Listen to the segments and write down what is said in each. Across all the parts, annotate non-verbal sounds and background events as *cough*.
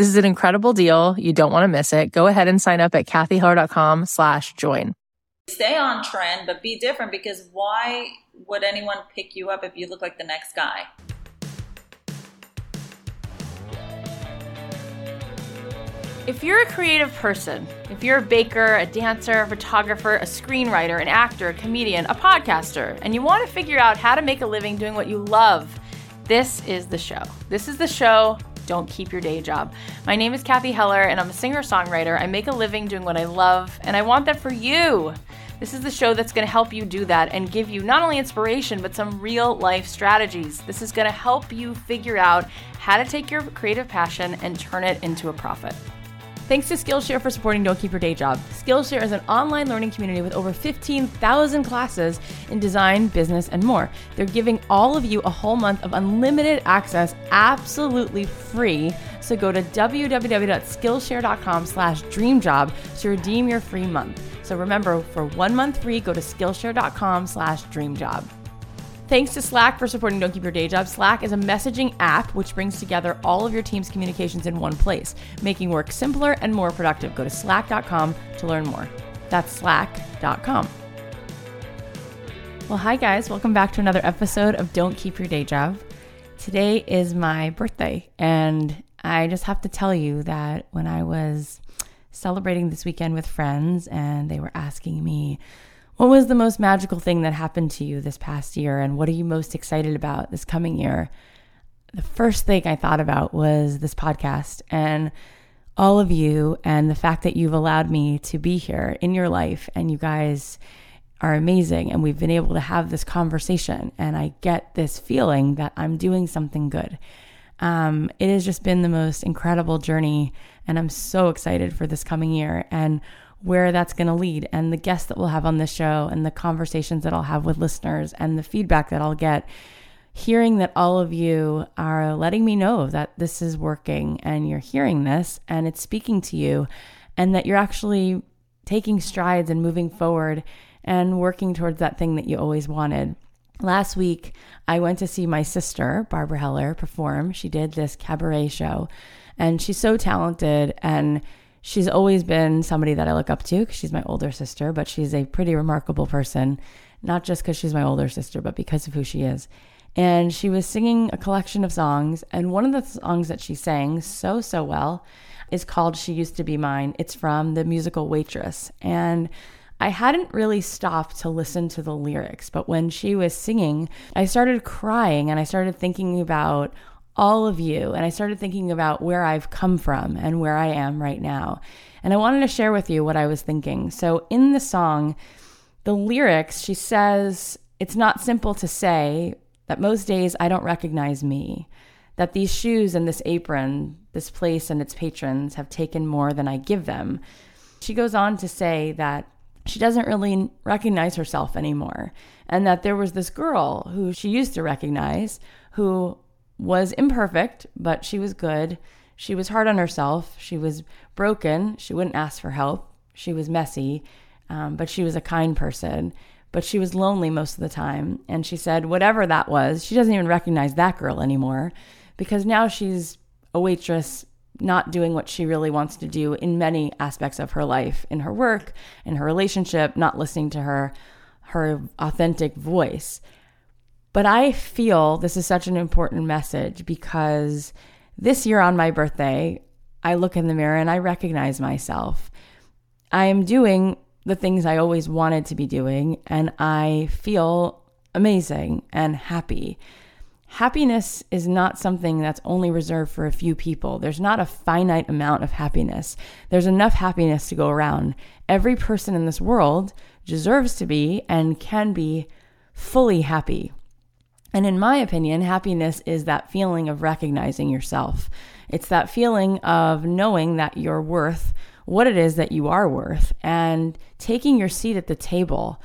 this is an incredible deal. You don't want to miss it. Go ahead and sign up at cathyheller.com slash join. Stay on trend, but be different because why would anyone pick you up if you look like the next guy? If you're a creative person, if you're a baker, a dancer, a photographer, a screenwriter, an actor, a comedian, a podcaster, and you want to figure out how to make a living doing what you love, this is the show. This is the show don't keep your day job. My name is Cathy Heller, and I'm a singer songwriter. I make a living doing what I love, and I want that for you. This is the show that's going to help you do that and give you not only inspiration, but some real life strategies. This is going to help you figure out how to take your creative passion and turn it into a profit. Thanks to Skillshare for supporting Don't Keep Your Day Job. Skillshare is an online learning community with over 15,000 classes in design, business, and more. They're giving all of you a whole month of unlimited access absolutely free. So go to www.skillshare.com slash dreamjob to redeem your free month. So remember, for one month free, go to skillshare.com slash dreamjob. Thanks to Slack for supporting Don't Keep Your Day Job. Slack is a messaging app which brings together all of your team's communications in one place, making work simpler and more productive. Go to slack.com to learn more. That's slack.com. Well, hi guys, welcome back to another episode of Don't Keep Your Day Job. Today is my birthday, and I just have to tell you that when I was celebrating this weekend with friends and they were asking me, what was the most magical thing that happened to you this past year, and what are you most excited about this coming year? The first thing I thought about was this podcast and all of you, and the fact that you've allowed me to be here in your life, and you guys are amazing. And we've been able to have this conversation, and I get this feeling that I'm doing something good. Um, it has just been the most incredible journey, and I'm so excited for this coming year. And where that's going to lead and the guests that we'll have on the show and the conversations that I'll have with listeners and the feedback that I'll get. Hearing that all of you are letting me know that this is working and you're hearing this and it's speaking to you, and that you're actually taking strides and moving forward and working towards that thing that you always wanted. Last week, I went to see my sister, Barbara Heller, perform. She did this cabaret show, and she's so talented and she's always been somebody that I look up to because she's my older sister, but she's a pretty remarkable person, not just because she's my older sister, but because of who she is. And she was singing a collection of songs, and one of the songs that she sang so, so well is called She Used to Be Mine. It's from the musical Waitress. And I hadn't really stopped to listen to the lyrics, but when she was singing, I started crying and I started thinking about all of you. And I started thinking about where I've come from and where I am right now. And I wanted to share with you what I was thinking. So in the song, the lyrics, she says, It's not simple to say that most days I don't recognize me, that these shoes and this apron, this place and its patrons have taken more than I give them. She goes on to say that she doesn't really recognize herself anymore, and that there was this girl who she used to recognize who was imperfect, but she was good. She was hard on herself. She was broken. She wouldn't ask for help. She was messy, um, but she was a kind person. But she was lonely most of the time. And she said, whatever that was, she doesn't even recognize that girl anymore because now she's a waitress not doing what she really wants to do in many aspects of her life, in her work, in her relationship, not listening to her her authentic voice. But I feel this is such an important message because this year on my birthday, I look in the mirror and I recognize myself. I am doing the things I always wanted to be doing, and I feel amazing and happy. Happiness is not something that's only reserved for a few people. There's not a finite amount of happiness. There's enough happiness to go around. Every person in this world deserves to be and can be fully happy. And in my opinion, happiness is that feeling of recognizing yourself. It's that feeling of knowing that you're worth what it is that you are worth and taking your seat at the table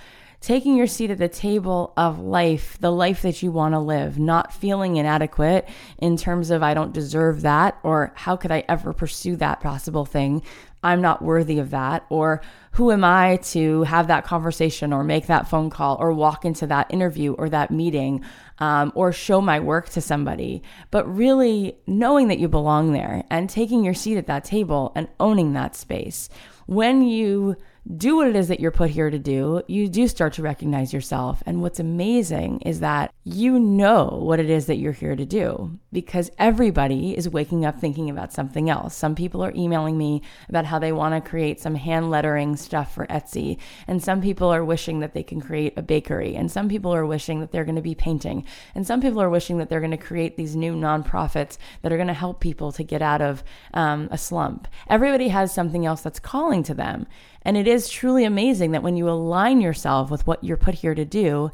taking your seat at the table of life, the life that you want to live, not feeling inadequate in terms of I don't deserve that or how could I ever pursue that possible thing? I'm not worthy of that or who am I to have that conversation or make that phone call or walk into that interview or that meeting um, or show my work to somebody, but really knowing that you belong there and taking your seat at that table and owning that space. When you do what it is that you're put here to do, you do start to recognize yourself. And what's amazing is that you know what it is that you're here to do because everybody is waking up thinking about something else. Some people are emailing me about how they want to create some hand lettering stuff for Etsy. And some people are wishing that they can create a bakery. And some people are wishing that they're going to be painting. And some people are wishing that they're going to create these new nonprofits that are going to help people to get out of um, a slump. Everybody has something else that's calling to them. And it is truly amazing that when you align yourself with what you're put here to do,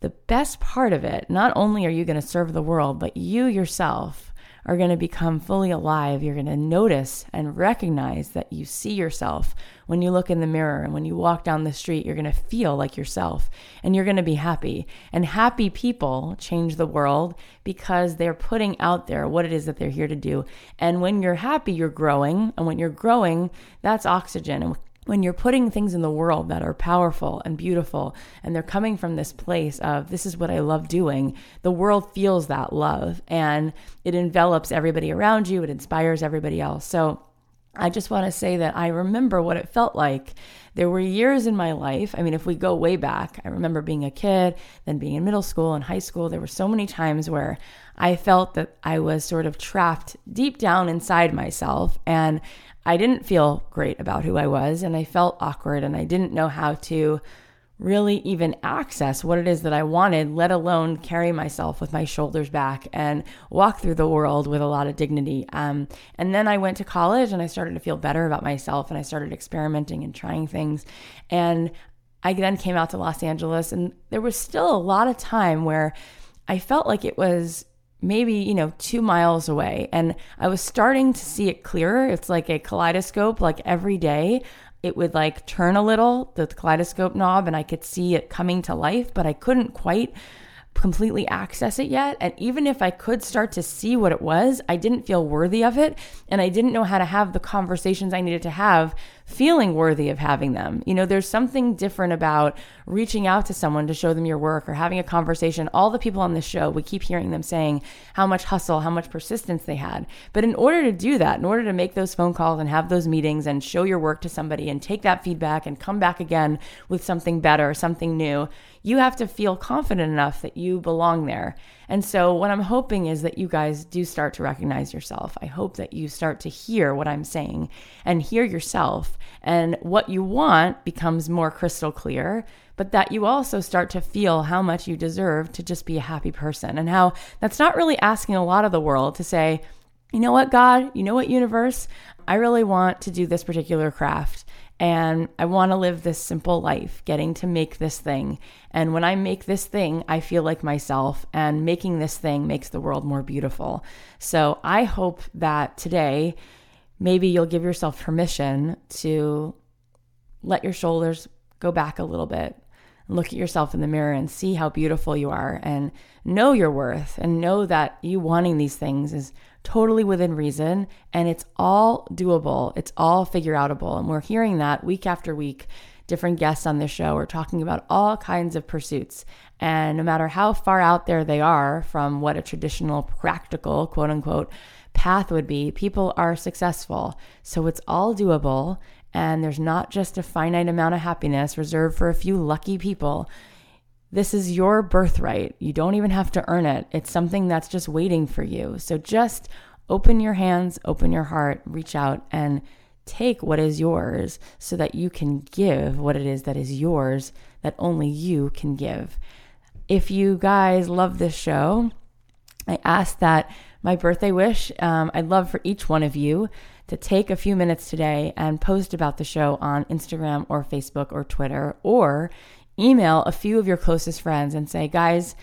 the best part of it, not only are you going to serve the world, but you yourself are going to become fully alive. You're going to notice and recognize that you see yourself when you look in the mirror and when you walk down the street. You're going to feel like yourself and you're going to be happy. And happy people change the world because they're putting out there what it is that they're here to do. And when you're happy, you're growing. And when you're growing, that's oxygen. And when you're putting things in the world that are powerful and beautiful and they're coming from this place of this is what I love doing, the world feels that love and it envelops everybody around you, it inspires everybody else. So I just want to say that I remember what it felt like. There were years in my life. I mean, if we go way back, I remember being a kid, then being in middle school and high school. There were so many times where I felt that I was sort of trapped deep down inside myself. And I didn't feel great about who I was and I felt awkward and I didn't know how to really even access what it is that I wanted, let alone carry myself with my shoulders back and walk through the world with a lot of dignity. Um, and then I went to college and I started to feel better about myself and I started experimenting and trying things. And I then came out to Los Angeles and there was still a lot of time where I felt like it was maybe, you know, two miles away. And I was starting to see it clearer. It's like a kaleidoscope, like every day it would like turn a little, the kaleidoscope knob, and I could see it coming to life, but I couldn't quite completely access it yet. And even if I could start to see what it was, I didn't feel worthy of it. And I didn't know how to have the conversations I needed to have feeling worthy of having them. You know, there's something different about reaching out to someone to show them your work or having a conversation. All the people on this show, we keep hearing them saying how much hustle, how much persistence they had. But in order to do that, in order to make those phone calls and have those meetings and show your work to somebody and take that feedback and come back again with something better, something new, you have to feel confident enough that you belong there. And so, what I'm hoping is that you guys do start to recognize yourself. I hope that you start to hear what I'm saying and hear yourself, and what you want becomes more crystal clear, but that you also start to feel how much you deserve to just be a happy person, and how that's not really asking a lot of the world to say, you know what, God, you know what, universe, I really want to do this particular craft. And I want to live this simple life, getting to make this thing. And when I make this thing, I feel like myself, and making this thing makes the world more beautiful. So I hope that today, maybe you'll give yourself permission to let your shoulders go back a little bit. Look at yourself in the mirror and see how beautiful you are and know your worth and know that you wanting these things is totally within reason and it's all doable. It's all figure outable. And we're hearing that week after week. Different guests on this show are talking about all kinds of pursuits. And no matter how far out there they are from what a traditional, practical, quote unquote, path would be, people are successful. So it's all doable. And there's not just a finite amount of happiness reserved for a few lucky people. This is your birthright. You don't even have to earn it. It's something that's just waiting for you. So just open your hands, open your heart, reach out and take what is yours so that you can give what it is that is yours that only you can give. If you guys love this show, I ask that my birthday wish, um, I'd love for each one of you to take a few minutes today and post about the show on Instagram or Facebook or Twitter or email a few of your closest friends and say, guys,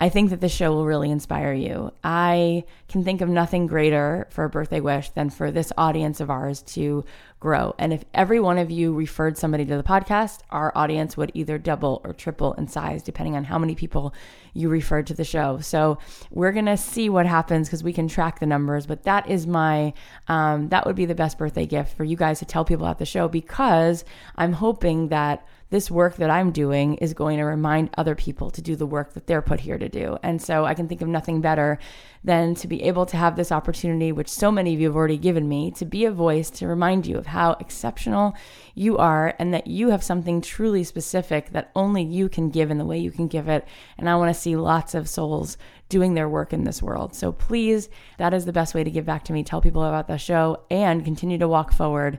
I think that this show will really inspire you. I can think of nothing greater for a birthday wish than for this audience of ours to grow. And if every one of you referred somebody to the podcast, our audience would either double or triple in size, depending on how many people you referred to the show. So we're going to see what happens because we can track the numbers. But that is my, um, that would be the best birthday gift for you guys to tell people about the show because I'm hoping that this work that I'm doing is going to remind other people to do the work that they're put here to do. And so I can think of nothing better than to be able to have this opportunity, which so many of you have already given me, to be a voice to remind you of how exceptional you are and that you have something truly specific that only you can give in the way you can give it. And I want to see lots of souls doing their work in this world. So please, that is the best way to give back to me. Tell people about the show and continue to walk forward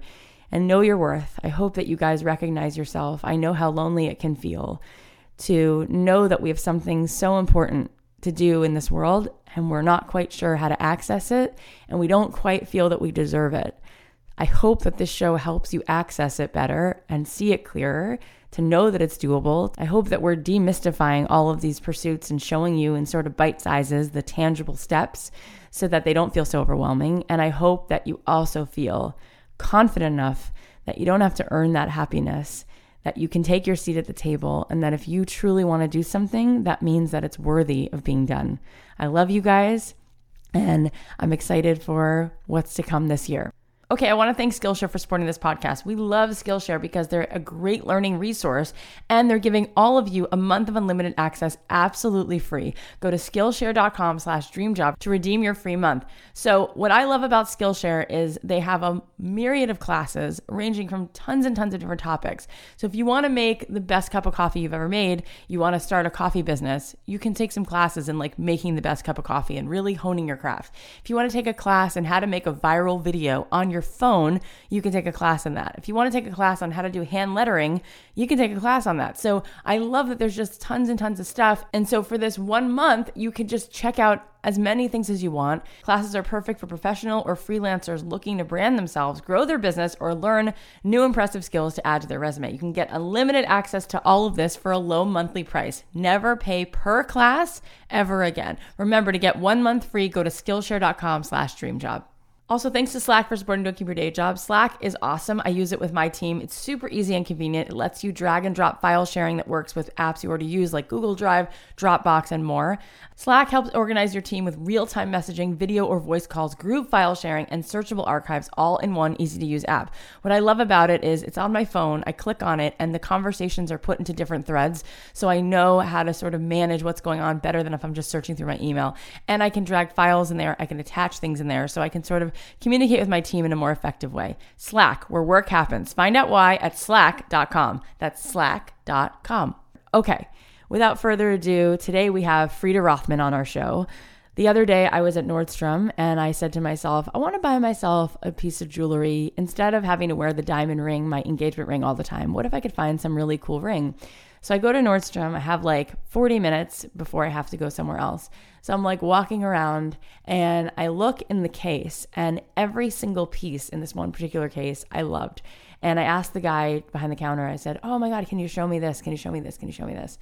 and know your worth. I hope that you guys recognize yourself. I know how lonely it can feel to know that we have something so important to do in this world and we're not quite sure how to access it and we don't quite feel that we deserve it. I hope that this show helps you access it better and see it clearer, to know that it's doable. I hope that we're demystifying all of these pursuits and showing you in sort of bite sizes the tangible steps so that they don't feel so overwhelming. And I hope that you also feel confident enough that you don't have to earn that happiness, that you can take your seat at the table, and that if you truly want to do something, that means that it's worthy of being done. I love you guys, and I'm excited for what's to come this year. Okay, I want to thank Skillshare for supporting this podcast. We love Skillshare because they're a great learning resource and they're giving all of you a month of unlimited access absolutely free. Go to Skillshare.com slash dreamjob to redeem your free month. So what I love about Skillshare is they have a myriad of classes ranging from tons and tons of different topics. So if you want to make the best cup of coffee you've ever made, you want to start a coffee business, you can take some classes in like making the best cup of coffee and really honing your craft. If you want to take a class in how to make a viral video on your your phone, you can take a class in that. If you want to take a class on how to do hand lettering, you can take a class on that. So I love that there's just tons and tons of stuff. And so for this one month, you can just check out as many things as you want. Classes are perfect for professional or freelancers looking to brand themselves, grow their business, or learn new impressive skills to add to their resume. You can get unlimited access to all of this for a low monthly price. Never pay per class ever again. Remember to get one month free, go to Skillshare.com slash dreamjob. Also, thanks to Slack for supporting Don't Keep Your Day Job. Slack is awesome. I use it with my team. It's super easy and convenient. It lets you drag and drop file sharing that works with apps you already use like Google Drive, Dropbox, and more. Slack helps organize your team with real time messaging, video or voice calls, group file sharing, and searchable archives all in one easy to use app. What I love about it is it's on my phone. I click on it, and the conversations are put into different threads. So I know how to sort of manage what's going on better than if I'm just searching through my email. And I can drag files in there, I can attach things in there. So I can sort of communicate with my team in a more effective way. Slack, where work happens. Find out why at slack.com. That's slack.com. Okay, without further ado, today we have Freida Rothman on our show. The other day, I was at Nordstrom and I said to myself, I want to buy myself a piece of jewelry instead of having to wear the diamond ring, my engagement ring, all the time. What if I could find some really cool ring? So I go to Nordstrom. I have like 40 minutes before I have to go somewhere else. So I'm like walking around and I look in the case, and every single piece in this one particular case I loved. And I asked the guy behind the counter, I said, Oh my God, can you show me this? Can you show me this? Can you show me this?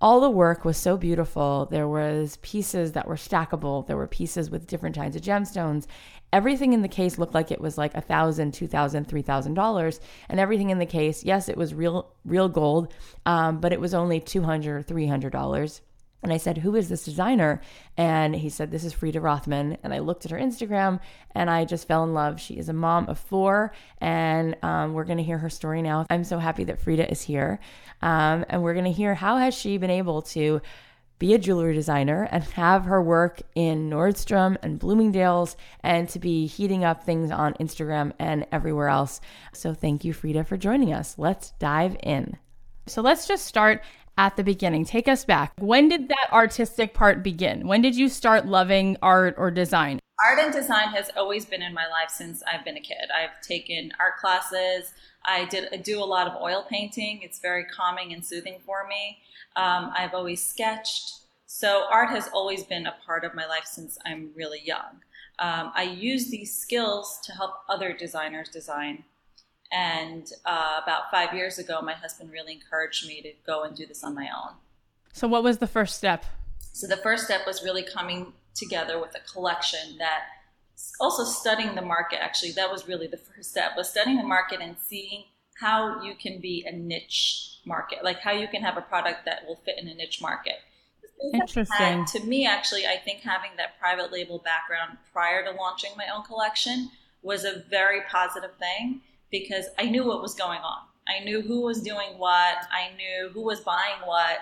all the work was so beautiful. There was pieces that were stackable. There were pieces with different kinds of gemstones. Everything in the case looked like it was like a thousand, two thousand, three thousand dollars, and everything in the case, yes, it was real, real gold, um, but it was only two hundred or three hundred dollars. And I said, Who is this designer? And he said, This is Freida Rothman. And I looked at her Instagram and I just fell in love. She is a mom of four, and um, we're going to hear her story now. I'm so happy that Freida is here. Um, and we're going to hear how has she been able to be a jewelry designer and have her work in Nordstrom and Bloomingdale's and to be heating up things on Instagram and everywhere else. So thank you, Freida, for joining us. Let's dive in. So let's just start at the beginning. Take us back. When did that artistic part begin? When did you start loving art or design? Art and design has always been in my life since I've been a kid. I've taken art classes. I did I do a lot of oil painting. It's very calming and soothing for me. Um, I've always sketched. So art has always been a part of my life since I'm really young. Um, I use these skills to help other designers design. And uh, about five years ago, my husband really encouraged me to go and do this on my own. So, what was the first step? So the first step was really coming together with a collection that also studying the market actually that was really the first step was studying the market and seeing how you can be a niche market like how you can have a product that will fit in a niche market. Interesting had, to me actually i think having that private label background prior to launching my own collection was a very positive thing because i knew what was going on. I knew who was doing what. I knew who was buying what.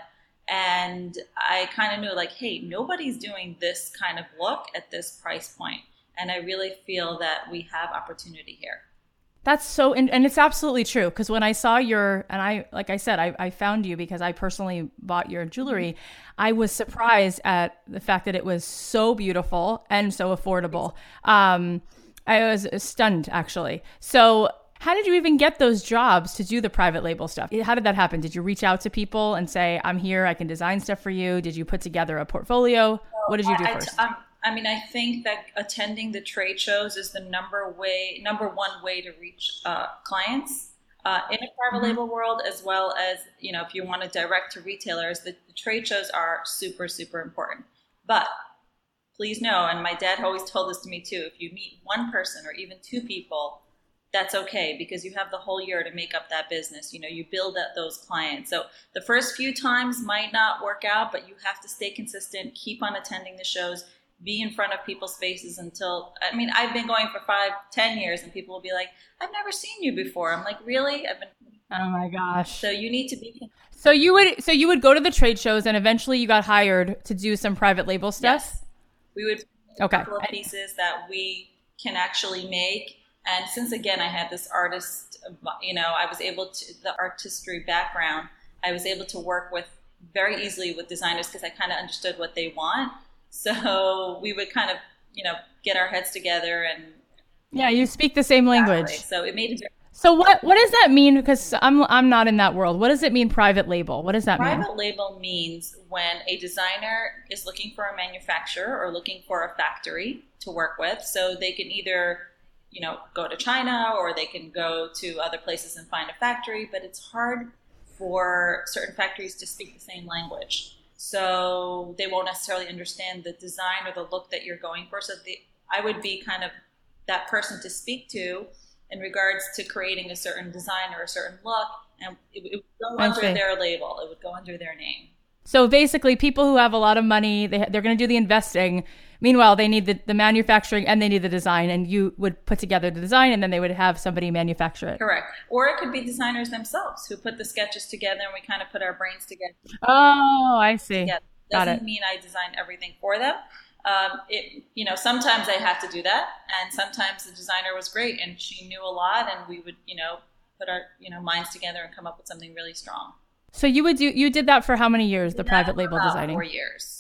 And i kind of knew like hey nobody's doing this kind of look at this price point. And I really feel that we have opportunity here. That's so, and, and it's absolutely true. Because when I saw your, and I, like I said, I, I found you because I personally bought your jewelry. I was surprised at the fact that it was so beautiful and so affordable. Um, I was stunned actually. So, how did you even get those jobs to do the private label stuff? How did that happen? Did you reach out to people and say, I'm here, I can design stuff for you? Did you put together a portfolio? What did you do I, first? I, I mean, I think that attending the trade shows is the number way, number one way to reach uh, clients uh, in a private mm-hmm. label world, as well as you know, if you want to direct to retailers, the, the trade shows are super, super important. But please know, and my dad always told this to me too: if you meet one person or even two people, that's okay because you have the whole year to make up that business. You know, you build up those clients. So the first few times might not work out, but you have to stay consistent, keep on attending the shows be in front of people's faces until I mean I've been going for five, ten years, and people will be like, "I've never seen you before." I'm like, "Really?" I've been. Oh my gosh! So you need to be. So you would so you would go to the trade shows, and eventually you got hired to do some private label stuff. Yes, we would. Okay. A couple of pieces that we can actually make, and since again I had this artist, you know, I was able to the artistry background. I was able to work with very easily with designers because I kind of understood what they want so we would kind of, you know, get our heads together and. Yeah, you speak the same language. Exactly. So it made difference. So what what does that mean? Because I'm I'm not in that world. What does it mean, private label? What does that private mean? Private label means when a designer is looking for a manufacturer or looking for a factory to work with. So they can either, you know, go to China or they can go to other places and find a factory. But it's hard for certain factories to speak the same language so they won't necessarily understand the design or the look that you're going for. So the, I would be kind of that person to speak to in regards to creating a certain design or a certain look, and it, it would go under their label. It would go under their name. So basically, people who have a lot of money, they, they're going to do the investing. Meanwhile, they need the, the manufacturing and they need the design, and you would put together the design, and then they would have somebody manufacture it. Correct. Or it could be designers themselves who put the sketches together, and we kind of put our brains together. Oh, I see. Yeah, doesn't mean I design everything for them. Um, it, you know, sometimes I had to do that, and sometimes the designer was great, and she knew a lot, and we would, you know, put our, you know, minds together and come up with something really strong. So you would do you did that for how many years? The private label designing. Four years.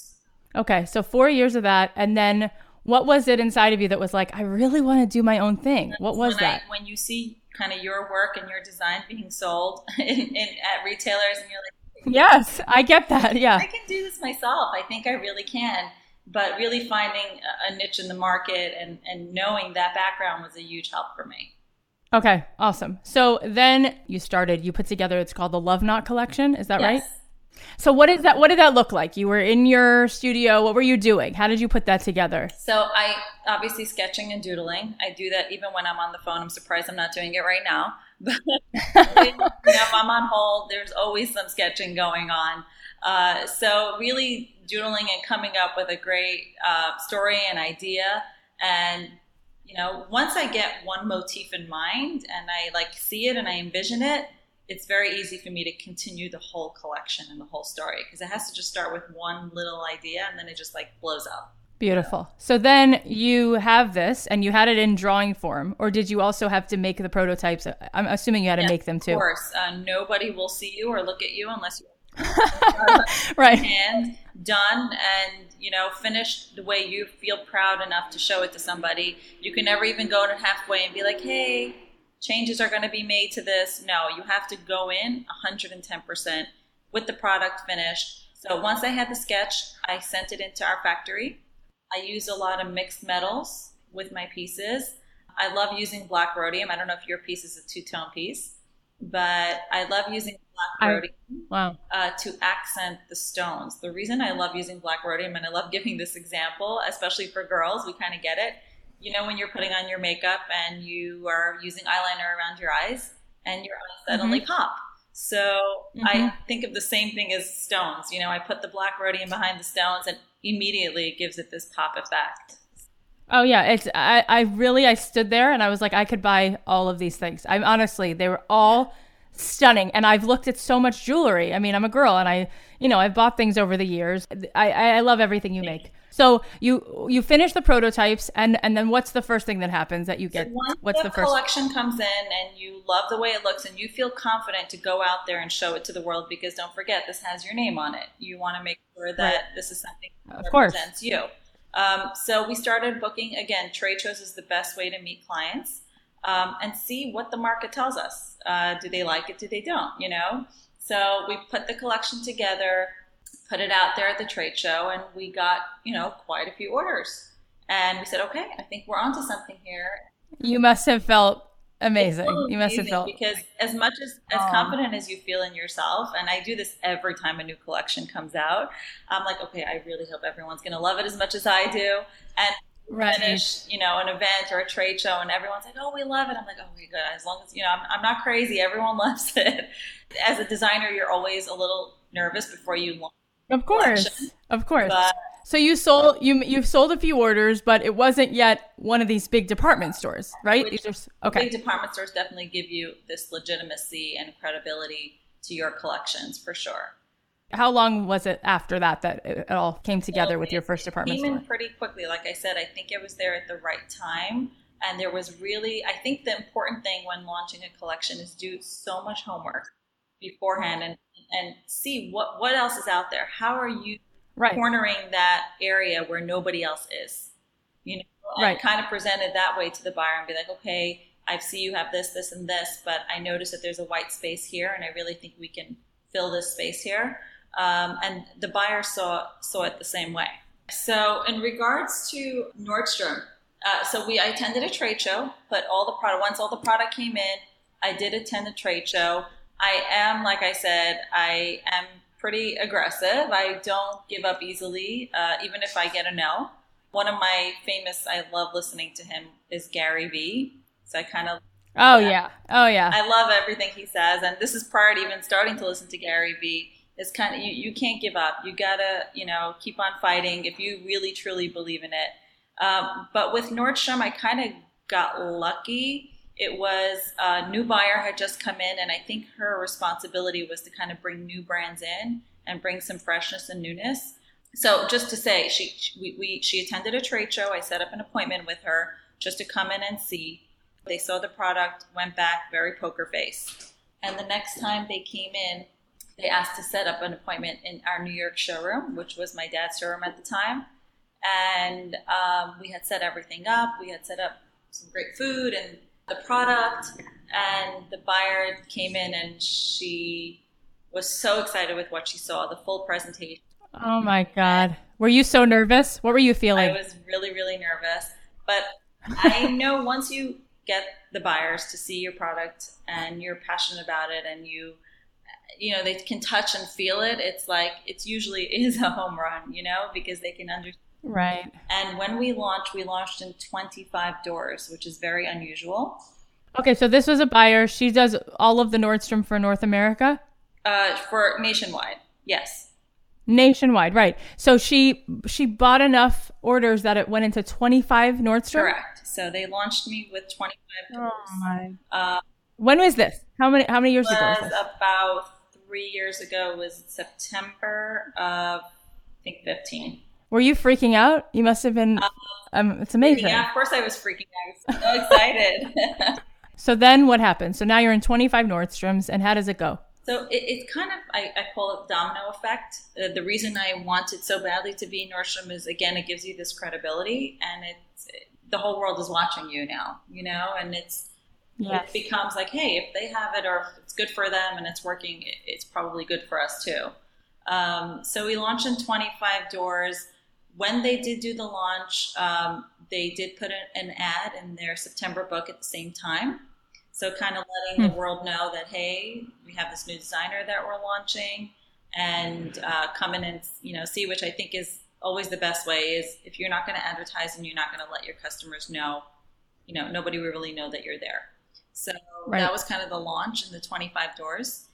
Okay, so four years of that, and then what was it inside of you that was like, I really want to do my own thing? What was when that? I, when you see kind of your work and your design being sold *laughs* in, in, at retailers, and you're like, yes, I get that. Yeah, I can do this myself. I think I really can. But really finding a niche in the market and, and knowing that background was a huge help for me. Okay, awesome. So then you started, you put together, it's called the Love Knot Collection. Is that yes. right? So what is that? What did that look like? You were in your studio. What were you doing? How did you put that together? So I obviously sketching and doodling. I do that even when I'm on the phone. I'm surprised I'm not doing it right now. *laughs* But if I'm on hold, there's always some sketching going on. Uh, so really doodling and coming up with a great uh, story and idea and you know, once I get one motif in mind and I like see it and I envision it, it's very easy for me to continue the whole collection and the whole story because it has to just start with one little idea and then it just like blows up. Beautiful. So then you have this and you had it in drawing form, or did you also have to make the prototypes? I'm assuming you had to yes, make them too. Of course. Uh, nobody will see you or look at you unless you *laughs* right. And done and, you know, finished the way you feel proud enough to show it to somebody. You can never even go to halfway and be like, hey, changes are going to be made to this. No, you have to go in 110% with the product finished. So once I had the sketch, I sent it into our factory. I use a lot of mixed metals with my pieces. I love using black rhodium. I don't know if your piece is a two tone piece. but I love using black rhodium wow. uh, to accent the stones. The reason I love using black rhodium, and I love giving this example, especially for girls, we kind of get it. You know, when you're putting on your makeup and you are using eyeliner around your eyes, and your eyes suddenly Mm-hmm. pop. So I think of the same thing as stones. You know, I put the black rhodium behind the stones, and immediately it gives it this pop effect. Oh yeah, it's I, I really I stood there and I was like I could buy all of these things. I'm honestly they were all stunning and I've looked at so much jewelry. I mean, I'm a girl and I you know, I've bought things over the years. I I I love everything you make. So you you finish the prototypes and and then what's the first thing that happens that you get Once what's the, the first collection comes in and you love the way it looks and you feel confident to go out there and show it to the world because don't forget this has your name on it. You want to make sure that Right. this is something that Of course. represents you. Um, so we started booking again. Trade shows is the best way to meet clients um, and see what the market tells us. Uh, do they like it? Do they don't? You know. So we put the collection together, put it out there at the trade show, and we got you know quite a few orders. And we said, okay, I think we're onto something here. You must have felt amazing. You must have felt because as much as as Aw. confident as you feel in yourself, and I do this every time a new collection comes out. I'm like, okay, I really hope everyone's going to love it as much as I do, and right. finish, you know, an event or a trade show, and everyone's like, oh, we love it. I'm like, oh, okay, good. As long as you know, I'm, I'm not crazy. Everyone *laughs* loves it. As a designer, you're always a little nervous before you launch, Of course. collection. Of course. but So you sold you you've sold a few orders, but it wasn't yet one of these big department stores, right? Which- are okay. big department stores definitely give you this legitimacy and credibility to your collections for sure. How long was it after that that it all came together with your first department came store? in pretty quickly. Like I said, I think it was there at the right time. And there was really, I think the important thing when launching a collection is do so much homework beforehand and, and see what, what else is out there. How are you Right. cornering that area where nobody else is? You know, Right. kind of present it that way to the buyer and be like, okay, I see you have this, this, and this, but I notice that there's a white space here, and I really think we can fill this space here. Um, and the buyer saw saw it the same way. So, in regards to Nordstrom, uh, so we I attended a trade show, but all the product once all the product came in, I did attend a trade show. I am, like I said, I am pretty aggressive. I don't give up easily, uh, even if I get a no. One of my famous, I love listening to him, is Gary Vee. So I kind of Oh Yeah. yeah. Oh yeah. I love everything he says, and this is prior to even starting to listen to Gary Vee. It's kind of you, you can't give up. You gotta you know keep on fighting if you really truly believe in it. Um, but with Nordstrom, I kind of got lucky. It was a new buyer had just come in, and I think her responsibility was to kind of bring new brands in and bring some freshness and newness. So just to say, she, she we, we she attended a trade show. I set up an appointment with her just to come in and see. They saw the product, went back, very poker face. And the next time they came in, they asked to set up an appointment in our New York showroom, which was my dad's showroom at the time. And um, we had set everything up. We had set up some great food and the product. And the buyer came in and she was so excited with what she saw, the full presentation. Oh my god. Were you so nervous? What were you feeling? I was really, really nervous. But I know once you get the buyers to see your product and you're passionate about it and you you know they can touch and feel it it's like it's usually *laughs* is a home run you know because they can understand right. and when we launched we launched in 25 doors which is very unusual Okay, so this was a buyer. She does all of the Nordstrom for North America? uh, for nationwide yes Nationwide, right. So she she bought enough orders that it went into 25 Nordstrom? correct so they launched me with 25 doors my. uh, When was this? How many how many years ago was about three years ago was september of i think 15 Were you freaking out? You must have been um it's amazing. Yeah, of course I was freaking out. I was so excited. *laughs* So then what happened? So now you're in 25 Nordstroms and how does it go? so it, it kind of, I, I call it domino effect. Uh, the reason I wanted so badly to be Nordstrom is, again, it gives you this credibility and it's, the whole world is watching you now, you know, and it's, Yes. it becomes like, hey, if they have it or if it's good for them and it's working, it- it's probably good for us too. Um, so we launched in 25 doors. When they did do the launch, um, they did put an, ad in their September book at the same time. So kind of letting the hmm. world know that hey, we have this new designer that we're launching, and uh, come in and you know see, which I think is always the best way. Is if you're not going to advertise and you're not going to let your customers know, you know, nobody will really know that you're there. So right. that was kind of the launch in the 25 doors,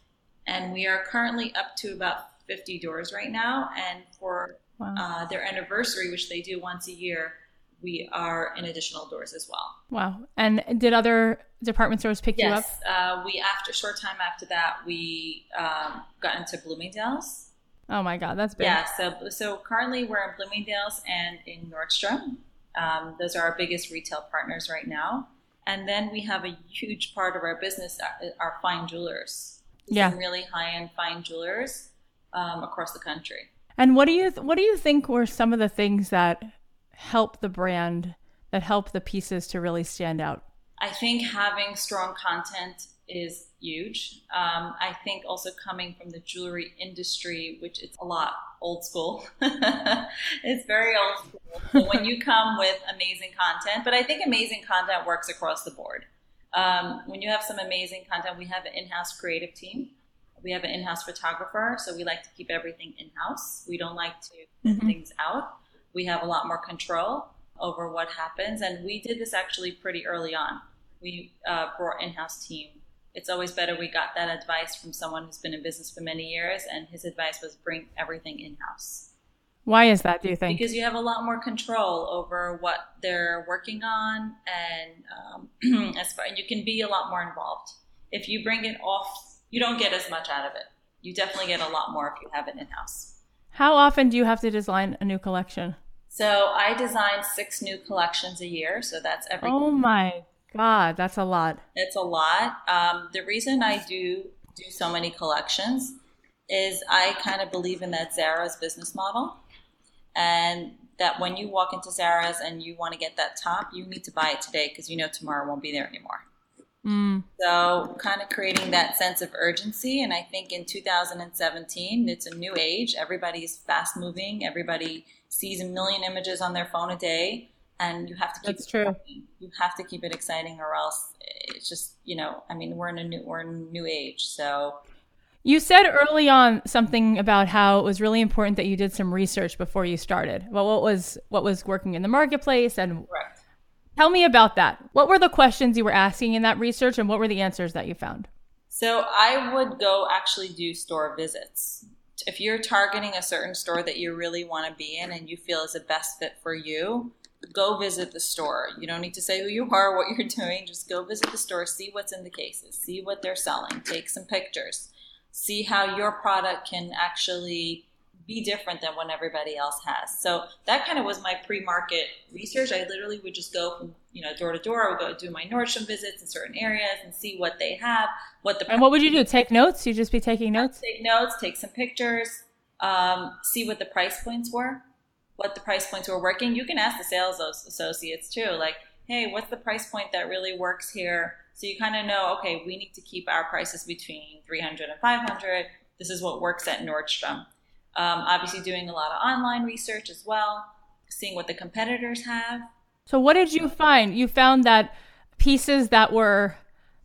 and we are currently up to about 50 doors right now. And for wow. uh, their anniversary, which they do once a year, we are in additional doors as well. Wow! And did other department stores pick yes, you up? Yes. Uh, we after a short time after that, we um, got into Bloomingdale's. Oh my God, that's big. Yeah. So so currently we're in Bloomingdale's and in Nordstrom. Um, those are our biggest retail partners right now. And then we have a huge part of our business uh, are fine jewelers. Yeah. Some really high end fine jewelers um, across the country. And what do you th- what do you think were some of the things that help the brand that help the pieces to really stand out? I think having strong content is huge. Um, I think also coming from the jewelry industry, which it's a lot old school. *laughs* it's very old school. So when you come with amazing content, but I think amazing content works across the board. Um, when you have some amazing content, we have an in-house creative team. We have an in-house photographer, so we like to keep everything in-house. We don't like to send mm-hmm. things out we have a lot more control over what happens. And we did this actually pretty early on. We uh, brought in-house team. It's always better we got that advice from someone who's been in business for many years, and his advice was bring everything in-house. Why is that? Do you think? Because you have a lot more control over what they're working on, and um, *clears throat* as far and you can be a lot more involved. If you bring it off, you don't get as much out of it. You definitely get a lot more if you have it in house. How often do you have to design a new collection? So I design six new collections a year. So that's every. Oh my God, that's a lot. It's a lot. Um, the reason I do do so many collections is I kind of believe in that Zara's business model, and that when you walk into Zara's and you want to get that top, you need to buy it today because you know tomorrow won't be there anymore. Mm. So, kind of creating that sense of urgency. And I think in 2017, it's a new age. Everybody's fast moving. Everybody sees a million images on their phone a day, and you have to keep That's it true. Exciting. You have to keep it exciting, or else it's just you know. I mean, we're in a new we're in a new age, so. You said early on something about how it was really important that you did some research before you started. Well, what was what was working in the marketplace and Correct Tell me about that. What were the questions you were asking in that research and what were the answers that you found? So I would go actually do store visits. If you're targeting a certain store that you really want to be in and you feel is the best fit for you, go visit the store. You don't need to say who you are, what you're doing. Just go visit the store, see what's in the cases, see what they're selling, take some pictures, see how your product can actually be different than what everybody else has. So that kind of was my pre-market research. I literally would just go from you know door to door. I would go do my Nordstrom visits in certain areas and see what they have, what the and what would you do? Take notes? You just be taking notes? Take notes, take some pictures, um, see what the price points were, what the price points were working. You can ask the sales associates too, like, hey, what's the price point that really works here? So you kind of know, okay, we need to keep our prices between 300 and 500. This is what works at Nordstrom. Um, obviously, doing a lot of online research as well, seeing what the competitors have. So, what did you find? You found that pieces that were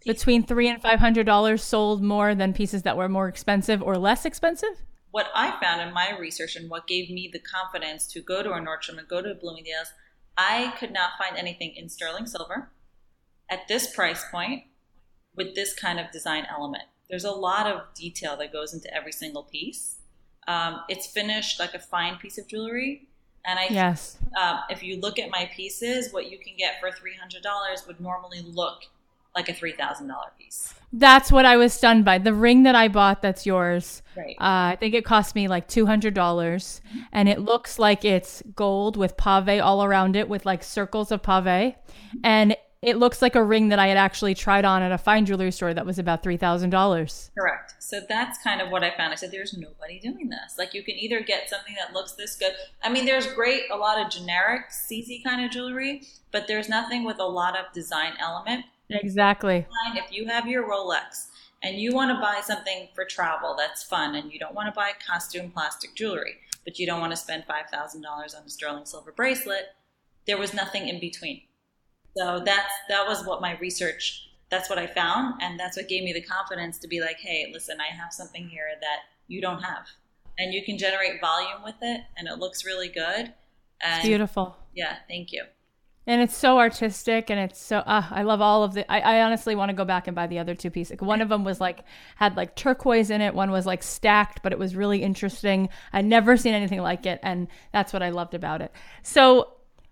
between three and five hundred dollars sold more than pieces that were more expensive or less expensive. What I found in my research and what gave me the confidence to go to a Nordstrom and go to a Bloomingdale's, I could not find anything in sterling silver at this price point with this kind of design element. There's a lot of detail that goes into every single piece. Um, it's finished like a fine piece of jewelry. And I, yes. Uh, if you look at my pieces, what you can get for three hundred dollars would normally look like a three thousand dollar piece. That's what I was stunned by. The ring that I bought, that's yours. Right. Uh, I think it cost me like two hundred dollars, mm-hmm. and it looks like it's gold with pave all around it, with like circles of pave, mm-hmm. and it looks like a ring that I had actually tried on at a fine jewelry store that was about $3,000. Correct. So that's kind of what I found. I said, there's nobody doing this. Like, you can either get something that looks this good. I mean, there's great, a lot of generic CZ kind of jewelry, but there's nothing with a lot of design element. Exactly. If you have your Rolex and you want to buy something for travel that's fun and you don't want to buy costume plastic jewelry, but you don't want to spend $5,000 on a sterling silver bracelet, there was nothing in between so that's that was what my research that's what I found. And that's what gave me the confidence to be like, hey, listen, I have something here that you don't have. And you can generate volume with it, and it looks really good. And it's beautiful. Yeah, thank you. And it's so artistic, and it's so. Uh, I love all of the. I, I honestly want to go back and buy the other two pieces. One of them was like had like turquoise in it. One was like stacked, but it was really interesting. I'd never seen anything like it, and that's what I loved about it. So,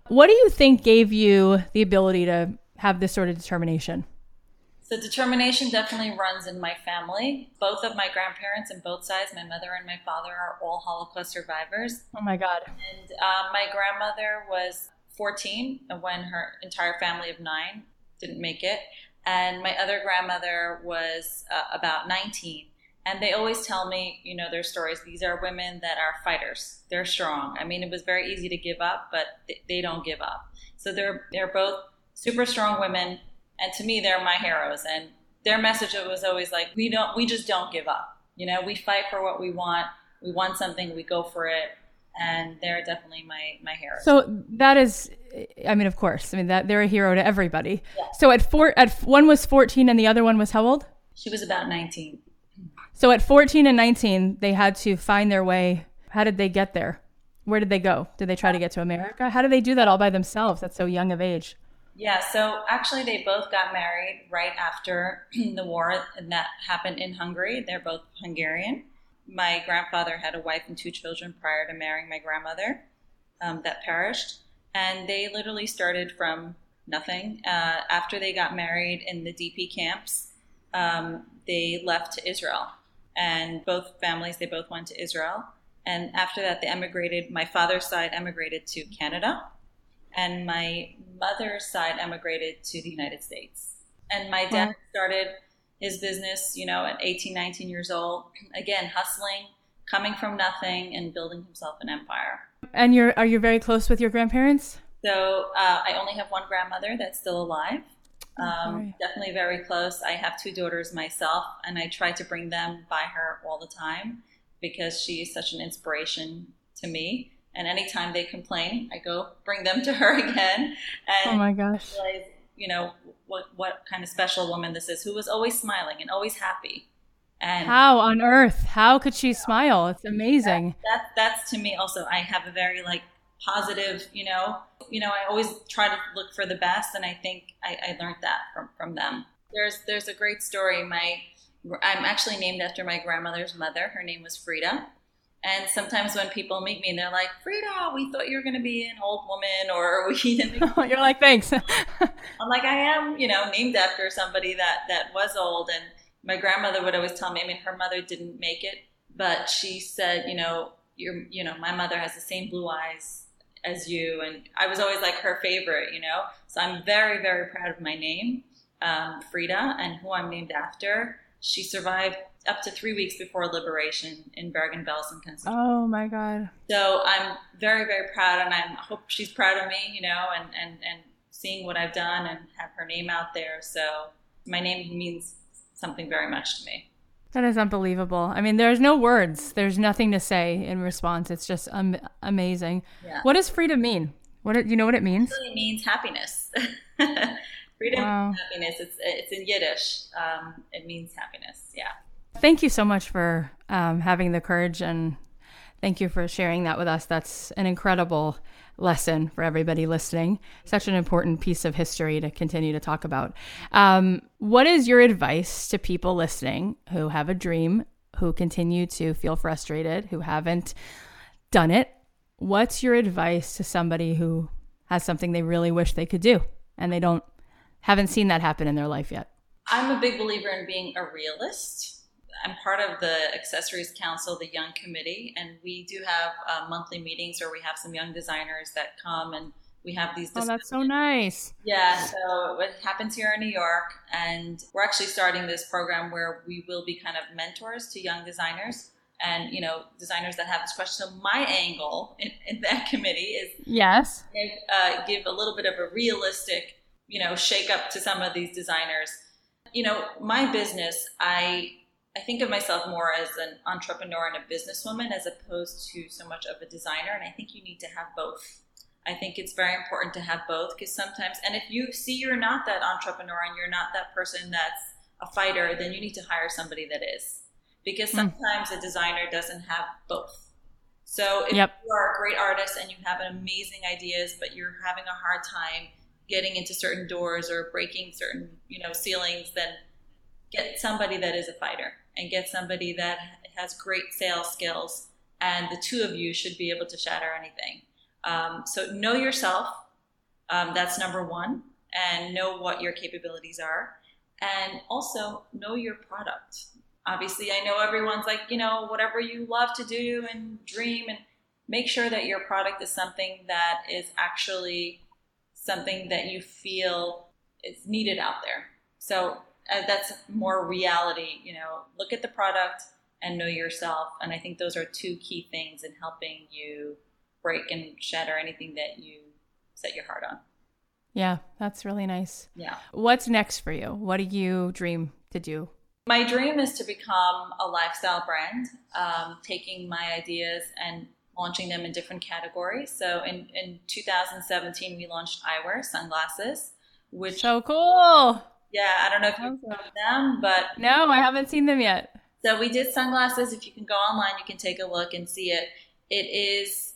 what do you think gave you the ability to have this sort of determination? So determination definitely runs in my family. Both of my grandparents and both sides, my mother and my father, are all Holocaust survivors. Oh my God. And uh, my grandmother was 14 when her entire family of nine didn't make it. And my other grandmother was uh, about 19. And they always tell me, you know, their stories. These are women that are fighters. They're strong. I mean, it was very easy to give up, but they don't give up. So they're they're both super strong women and to me they're my heroes and their message was always like we don't we just don't give up you know we fight for what we want we want something we go for it and they're definitely my my heroes so that is i mean of course i mean that they're a hero to everybody yeah. so at four at one was 14 and the other one was how old she was about 19 so at 14 and 19 they had to find their way how did they get there where did they go did they try to get to america how did they do that all by themselves at so young of age yeah, so actually, they both got married right after *clears throat* the war that happened in Hungary. They're both Hungarian. My grandfather had a wife and two children prior to marrying my grandmother um, that perished. And they literally started from nothing. Uh, after they got married in the DP camps, um, they left to Israel. And both families, they both went to Israel. And after that, they emigrated. My father's side emigrated to Canada and my mother's side emigrated to the United States. And my dad started his business, you know, at 18, 19 years old, again, hustling, coming from nothing and building himself an empire. And you're, are you very close with your grandparents? So uh, I only have one grandmother that's still alive. Um, definitely very close. I have two daughters myself, and I try to bring them by her all the time because she is such an inspiration to me. And anytime they complain, I go bring them to her *laughs* again. And oh my gosh. Realize, you know, what, what kind of special woman this is who was always smiling and always happy. And how on earth? How could she smile? It's amazing. That, that, that's to me also. I have a very like positive, you know, you know, I always try to look for the best, and I think I, I learned that from from them. There's there's a great story. My I'm actually named after my grandmother's mother. Her name was Freida, and sometimes when people meet me, and they're like, Freida, we thought you were going to be an old woman, or *laughs* we didn't. *laughs* You're like, thanks. *laughs* I'm like, I am, you know, named after somebody that that was old. And my grandmother would always tell me. I mean, her mother didn't make it, but she said, you know, you're, you know, my mother has the same blue eyes as you, and I was always like her favorite, you know. So I'm very, very proud of my name, um, Freida, and who I'm named after. She survived up to three weeks before liberation in Bergen-Belsen, Kentucky. Oh my God! So I'm very, very proud, and I hope she's proud of me, you know, and and and seeing what I've done and have her name out there. So my name means something very much to me. That is unbelievable. I mean, there's no words. There's nothing to say in response. It's just um, amazing. Yeah. What does Freida mean? What do you know what it means? It really means happiness. *laughs* Freida, wow. happiness. It's it's in Yiddish. Um, it means happiness. Yeah. Thank you so much for um, having the courage and thank you for sharing that with us. That's an incredible lesson for everybody listening. Such an important piece of history to continue to talk about. Um, what is your advice to people listening who have a dream, who continue to feel frustrated, who haven't done it? What's your advice to somebody who has something they really wish they could do and they don't haven't seen that happen in their life yet? I'm a big believer in being a realist I'm part of the Accessories Council, the Young Committee, and we do have uh, monthly meetings where we have some young designers that come and we have these. Oh, that's so nice. Yeah, so it happens here in New York, and we're actually starting this program where we will be kind of mentors to young designers and you know designers that have this question. So my angle in, in that committee is yes, give, uh, give a little bit of a realistic, you know, shake up to some of these designers. You know, my business, I I think of myself more as an entrepreneur and a businesswoman as opposed to so much of a designer. And I think you need to have both. I think it's very important to have both because sometimes, and if you see you're not that entrepreneur and you're not that person that's a fighter, then you need to hire somebody that is. Because Hmm. sometimes a designer doesn't have both. So if Yep. you are a great artist and you have amazing ideas, but you're having a hard time getting into certain doors or breaking certain, you know, ceilings, then get somebody that is a fighter and get somebody that has great sales skills and the two of you should be able to shatter anything. Um, so know yourself. Um, that's number one, and know what your capabilities are, and also know your product. Obviously, I know everyone's like, you know, whatever you love to do and dream, and make sure that your product is something that is actually something that you feel is needed out there. So uh, that's more reality. You know, look at the product and know yourself, and I think those are two key things in helping you break and shatter anything that you set your heart on. Yeah, that's really nice. Yeah. What's next for you? What do you dream to do? My dream is to become a lifestyle brand, um, taking my ideas and launching them in different categories. So in, in 2017, we launched eyewear, sunglasses, which, So cool. Yeah, I don't know if you've of them, but No, I haven't seen them yet. So we did sunglasses. If you can go online, you can take a look and see it. It is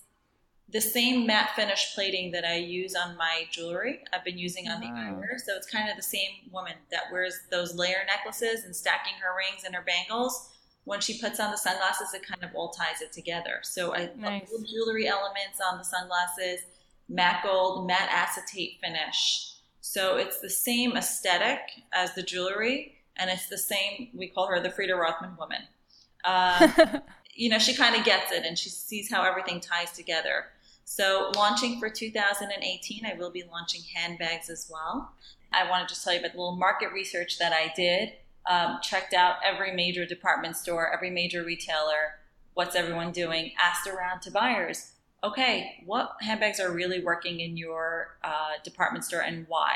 the same matte finish plating that I use on my jewelry. I've been using on the Wow. eyewear. So it's kind of the same woman that wears those layer necklaces and stacking her rings and her bangles. When she puts on the sunglasses, it kind of all ties it together. So I Nice. jewelry elements on the sunglasses, matte gold, matte acetate finish. So it's the same aesthetic as the jewelry, and it's the same. We call her the Freida Rothman woman. Uh, *laughs* you know, she kind of gets it, and she sees how everything ties together. So, launching for 2018, I will be launching handbags as well. I want to just tell you about the little market research that I did. Um, checked out every major department store, every major retailer. What's everyone doing? Asked around to buyers. Okay, what handbags are really working in your uh, department store and why?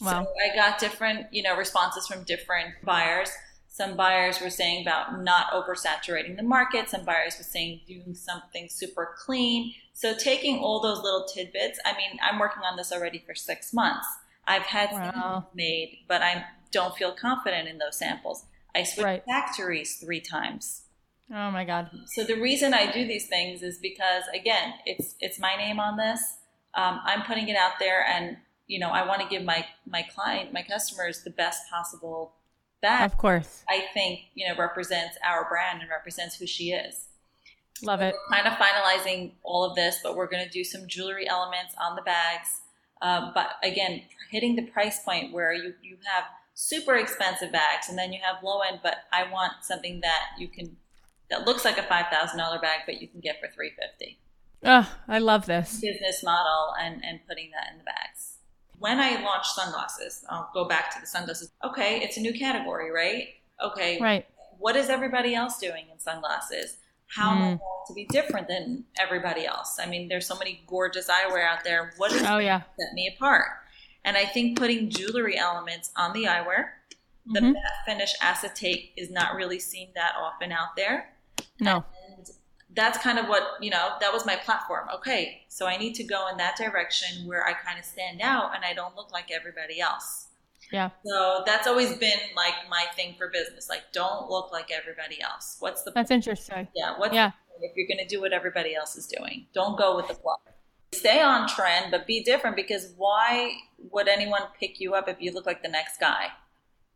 Wow. So I got different, you know, responses from different buyers. Some buyers were saying about not oversaturating the market. Some buyers were saying doing something super clean. So taking all those little tidbits. I mean, I'm working on this already for six months. I've had Wow. samples made, but I don't feel confident in those samples. I switched Right. factories three times. Oh my god. So the reason I do these things is because again, it's it's my name on this. Um, I'm putting it out there, and you know, I want to give my my client, my customers, the best possible bag. Of course. I think you know represents our brand and represents who she is. Love it. We're kind of finalizing all of this, but we're going to do some jewelry elements on the bags. Um, but again, hitting the price point where you you have super expensive bags, and then you have low end. But I want something that you can that looks like a five thousand dollar bag, but you can get for three fifty. Oh, I love this. Business model and and putting that in the bags. When I launched sunglasses, I'll go back to the sunglasses. Okay, it's a new category, right? Okay, Right. what is everybody else doing in sunglasses? How am I Mm. going to be different than everybody else? I mean, there's so many gorgeous eyewear out there. What is Oh yeah. set me apart? And I think putting jewelry elements on the eyewear, the Mhm. matte finish acetate is not really seen that often out there. No. And that's kind of what, you know, that was my platform. Okay, so I need to go in that direction where I kind of stand out and I don't look like everybody else. Yeah. So that's always been like my thing for business. Like, don't look like everybody else. What's the That's interesting. yeah? What's Yeah. the point if you're going to do what everybody else is doing? Don't go with the flow. Stay on trend, but be different because why would anyone pick you up if you look like the next guy?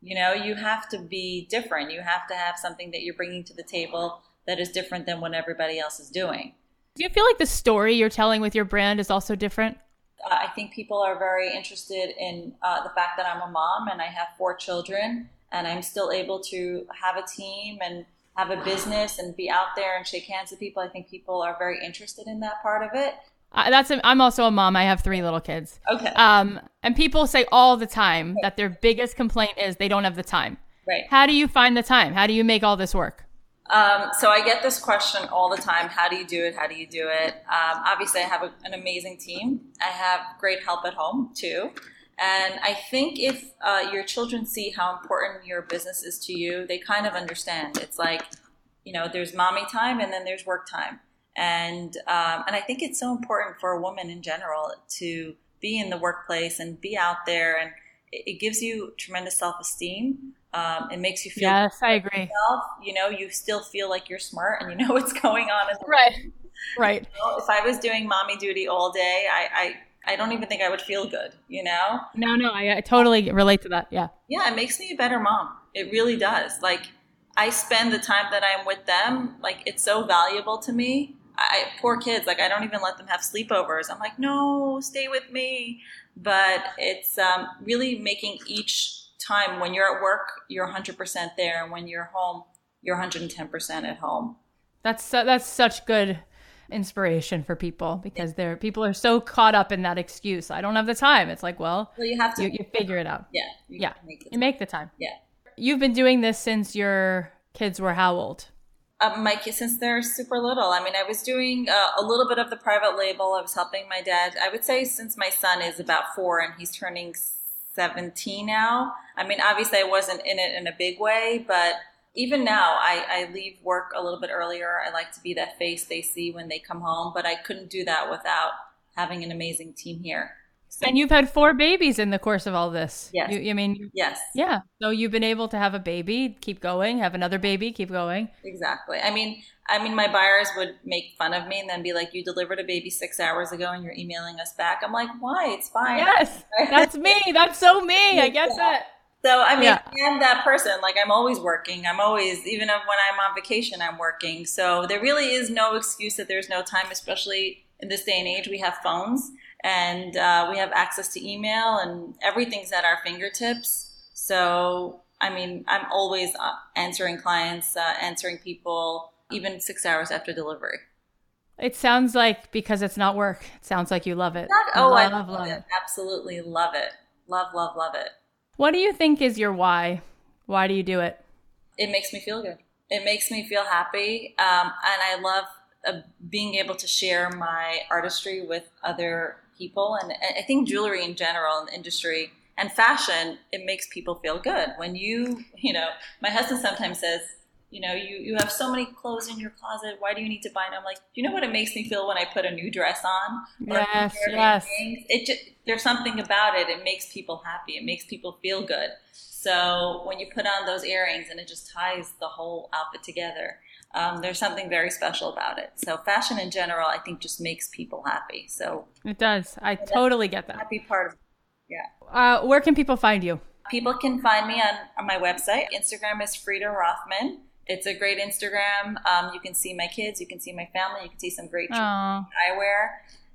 You know, you have to be different. You have to have something that you're bringing to the table that is different than what everybody else is doing. Do you feel like the story you're telling with your brand is also different? Uh, I think people are very interested in uh, the fact that I'm a mom and I have four children and I'm still able to have a team and have a business and be out there and shake hands with people. I think people are very interested in that part of it. I, that's a, I'm also a mom. I have three little kids. Okay. Um, and people say all the time that their biggest complaint is they don't have the time. Right. How do you find the time? How do you make all this work? Um, so I get this question all the time. How do you do it? How do you do it? Um, obviously, I have a, an amazing team. I have great help at home too. And I think if uh, your children see how important your business is to you, they kind of understand. It's like, you know, there's mommy time and then there's work time. And um, and I think it's so important for a woman in general to be in the workplace and be out there, and it, it gives you tremendous self esteem. Um, it makes you feel yes, I agree. Yourself. You know, you still feel like you're smart and you know *laughs* what's going on. right, right. You know, if I was doing mommy duty all day, I, I I don't even think I would feel good. You know? No, no, I, I totally relate to that. Yeah. Yeah, it makes me a better mom. It really does. Like I spend the time that I'm with them. Like it's so valuable to me I, poor kids, like I don't even let them have sleepovers. I'm like, no, stay with me. But it's um, really making each time when you're at work, you're 100% there, and when you're home, you're 110% at home. That's su- that's such good inspiration for people because they're people are so caught up in that excuse. I don't have the time. It's like, well, well you have to you, you figure it out. Yeah, yeah, make you make the time. Yeah, you've been doing this since your kids were how old? uh, my kids since they're super little. I mean, I was doing uh, a little bit of the private label. I was helping my dad. I would say since my son is about four and he's turning 17 now. I mean, obviously, I wasn't in it in a big way, but even now, I, I leave work a little bit earlier. I like to be that face they see when they come home, but I couldn't do that without having an amazing team here. And you've had four babies in the course of all this. Yes. You, I mean, yes. Yeah. So you've been able to have a baby, keep going, have another baby, keep going. Exactly. I mean, I mean, my buyers would make fun of me and then be like, "You delivered a baby six hours ago, and you're emailing us back." I'm like, "Why? It's fine." Yes, *laughs* that's me. That's so me. I get that. So I mean, yeah. I'm that person. Like I'm always working. I'm always, even when I'm on vacation, I'm working. So there really is no excuse that there's no time, especially in this day and age. We have phones and uh, we have access to email and everything's at our fingertips. So, I mean, I'm always uh, answering clients, uh, answering people, even six hours after delivery. It sounds like because it's not work. It sounds like you love it. Not, oh, love, I love, love it. it. Absolutely love it. Love, love, love it. What do you think is your why? Why do you do it? It makes me feel good. It makes me feel happy, um, and I love uh, being able to share my artistry with other people. And I think jewelry in general and industry and fashion, it makes people feel good. When you, you know, my husband sometimes says, you know, you, you have so many clothes in your closet. Why do you need to buy them? I'm like, you know what it makes me feel when I put a new dress on? Yes, yes. It just, there's something about it. It makes people happy. It makes people feel good. So when you put on those earrings and it just ties the whole outfit together, um, there's something very special about it. So fashion in general, I think, just makes people happy. So it does. I totally get that. Happy part of, yeah. Uh, where can people find you? People can find me on, on my website. Instagram is Freida Rothman. It's a great Instagram. Um, you can see my kids, you can see my family, you can see some great eyewear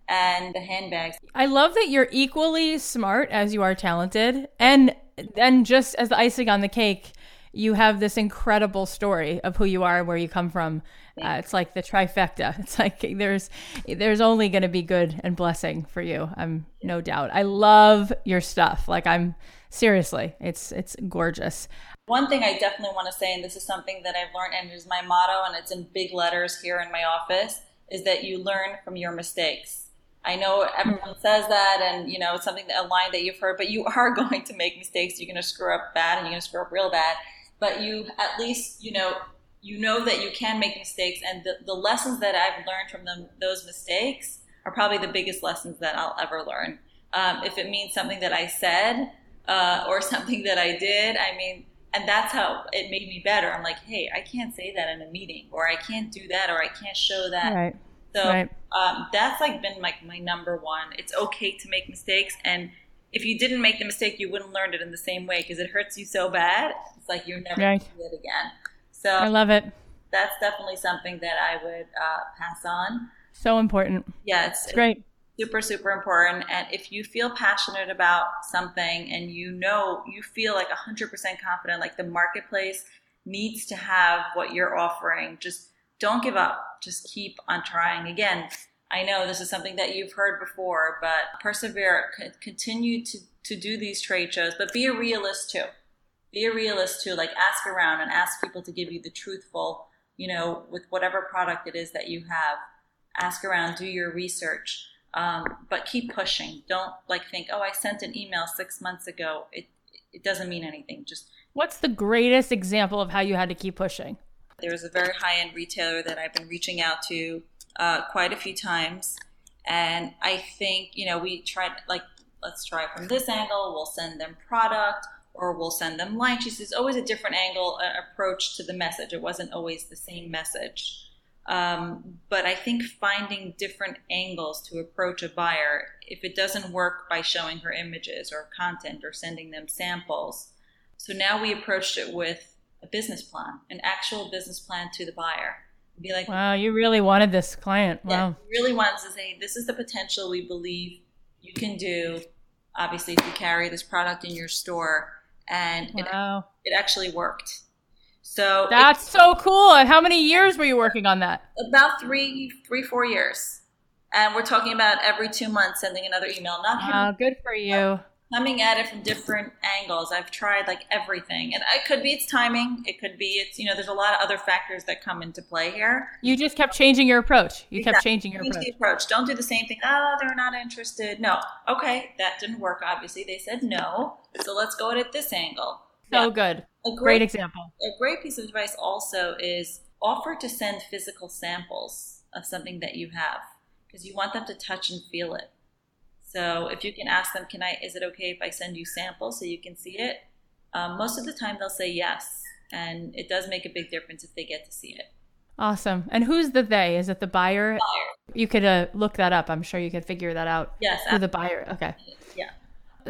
and the handbags. I love that you're equally smart as you are talented, and and just as the icing on the cake you have this incredible story of who you are, and where you come from. Uh, it's like the trifecta. *laughs* It's like there's there's only going to be good and blessing for you. I'm no doubt. I love your stuff. Like I'm seriously, it's it's gorgeous. One thing I definitely want to say, and this is something that I've learned, and is my motto, and it's in big letters here in my office, is that you learn from your mistakes. I know everyone says that, and you know it's something that a line that you've heard, but you *laughs* are going to make mistakes. You're going to screw up bad, and you're going to screw up real bad but you at least you know you know that you can make mistakes and the, the lessons that i've learned from them those mistakes are probably the biggest lessons that i'll ever learn um, if it means something that i said uh, or *laughs* something that i did i mean and that's how it made me better i'm like hey i can't say that in a meeting or i can't do that or i can't show that right. so right. Um, that's like been like my number one it's okay to make mistakes and if you didn't make the mistake, you wouldn't learn it in the same way because it hurts you so bad. It's like you're never right. going to do it again. So I love it. That's definitely something that I would uh, pass on. So important. Yeah, it's, it's great. It's super, super important. And if you feel passionate about something and you know, you feel like 100% confident, like the marketplace needs to have what you're offering, just don't give up. Just keep on trying. Again, I know this is something that you've heard before, but persevere, continue to, to do these trade shows, but be a realist too. Be a realist too. Like ask around and ask people to give you the truthful, you know, with whatever product it is that you have. Ask around, do your research, um, but keep pushing. Don't like think, oh, I sent an email six months ago. It it doesn't mean anything. Just what's the greatest example of how you had to keep pushing? There's a very high end retailer that I've been reaching out to uh, quite a few times. And I think, you know, we tried, like, let's try from this angle, we'll send them product or we'll send them sheets. There's always a different angle uh, approach to the message. It wasn't always the same message. Um, but I think finding different angles to approach a buyer, if it doesn't work by showing her images or content or sending them samples. So now we approached it with a business plan, an actual business plan to the buyer. Be like, wow, you really wanted this client. Wow. Really wants to say, this is the potential we believe you can do. Obviously, if you carry this product in your store, and wow. it, it actually worked. So that's so cool. And how many years were you working on that? About three, three, four years. And we're talking about every two months sending another email. Not wow, good for you coming at it from different angles. I've tried like everything, and it could be it's timing. It could be it's you know there's a lot of other factors that come into play here. You just kept changing your approach. You exactly. kept changing your Change approach. approach. Don't do the same thing. Oh, they're not interested. No. Okay, that didn't work. Obviously, they said no. So let's go at it this angle. So yeah. good. A great, great example. A great piece of advice also is offer to send physical samples of something that you have because you want them to touch and feel it. So if you can ask them, can I, is it okay if I send you samples so you can see it? Um, most of the time they'll say yes. And it does make a big difference if they get to see it. Awesome. And who's the they? Is it the buyer? buyer. You could uh, look that up. I'm sure you could figure that out. Yes. Who the buyer. Okay. Yeah.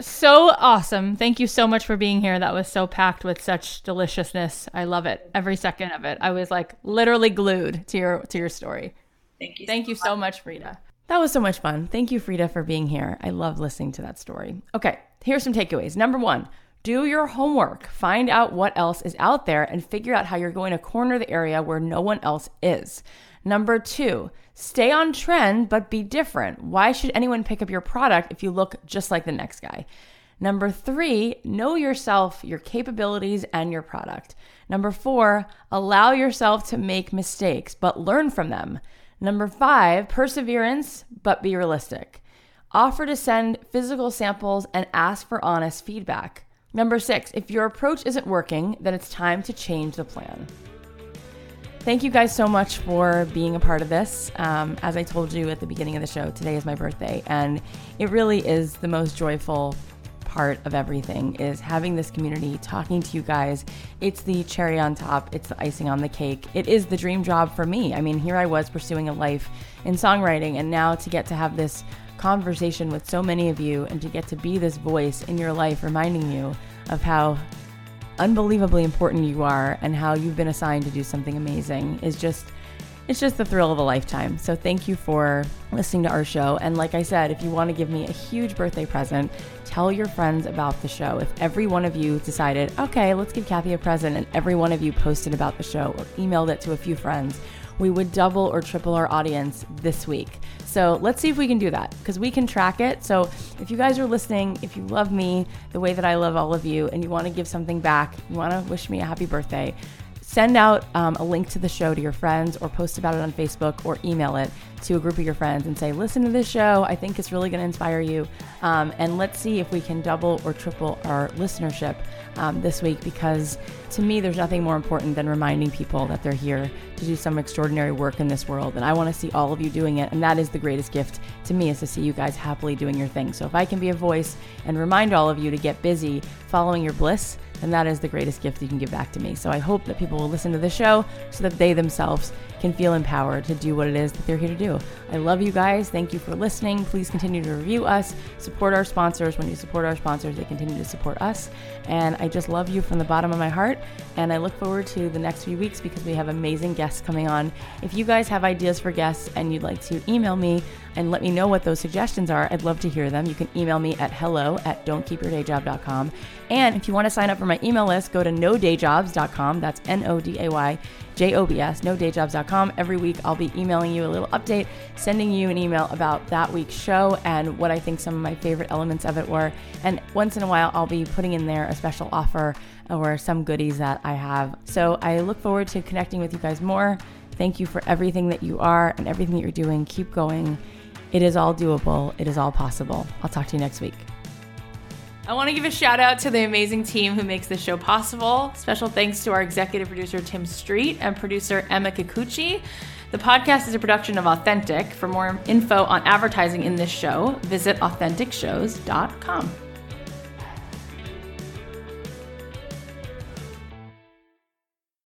So awesome. Thank you so much for being here. That was so packed with such deliciousness. I love it. Every second of it. I was like literally glued to your to your story. Thank you. Thank so you so much, Freida. That was so much fun. Thank you, Freida, for being here. I love listening to that story. Okay, here's some takeaways. Number one, do your homework. Find out what else is out there and figure out how you're going to corner the area where no one else is. Number two, stay on trend, but be different. Why should anyone pick up your product if you look just like the next guy? Number three, know yourself, your capabilities, and your product. Number four, allow yourself to make mistakes, but learn from them. Number five, perseverance, but be realistic. Offer to send physical samples and ask for honest feedback. Number six, if your approach isn't working, then it's time to change the plan. Thank you guys so much for being a part of this. Um, as I told you at the beginning of the show, today is my birthday, and it really is the most joyful part of everything is having this community, talking to you guys. It's the cherry on top, it's the icing on the cake. It is the dream job for me. I mean, here I was pursuing a life in songwriting, and now to get to have this conversation with so many of you and to get to be this voice in your life reminding you of how unbelievably important you are and how you've been assigned to do something amazing is just it's just the thrill of a lifetime. So thank you for listening to our show. And like I said, if you want to give me a huge birthday present, tell your friends about the show. If every one of you decided, okay, let's give Cathy a present, and every one of you posted about the show or emailed it to a few friends, we would double or triple our audience this week. So let's see if we can do that because we can track it. So if you guys are listening, if you love me the way that I love all of you, and you want to give something back, you want to wish me a happy birthday, send out um, a link to the show to your friends or post about it on Facebook or email it to a group of your friends and say, listen to this show. I think it's really going to inspire you. Um, and let's see if we can double or triple our listenership um, this week because to me, there's nothing more important than reminding people that they're here to do some extraordinary work in this world. And I want to see all of you doing it. And that is the greatest gift to me is to see you guys happily doing your thing. So if I can be a voice and remind all of you to get busy following your bliss, and that is the greatest gift you can give back to me. So I hope that people will listen to the show so that they themselves can feel empowered to do what it is that they're here to do. I love you guys. Thank you for listening. Please continue to review us, support our sponsors. When you support our sponsors, they continue to support us. And I just love you from the bottom of my heart. And I look forward to the next few weeks because we have amazing guests coming on. If you guys have ideas for guests and you'd like to email me, and let me know what those suggestions are. I'd love to hear them. You can email me at hello at don'tkeepyourdayjob.com. And if you want to sign up for my email list, go to nodayjobs.com. That's N O D A Y J O B S, nodayjobs.com. Every week I'll be emailing you a little update, sending you an email about that week's show and what I think some of my favorite elements of it were. And once in a while, I'll be putting in there a special offer or some goodies that I have. So I look forward to connecting with you guys more. Thank you for everything that you are and everything that you're doing. Keep going. It is all doable, it is all possible. I'll talk to you next week. I want to give a shout out to the amazing team who makes this show possible. Special thanks to our executive producer, Tim Street, and producer, Emma Kikuchi. The podcast is a production of Authentic. For more info on advertising in this show, visit AuthenticShows.com.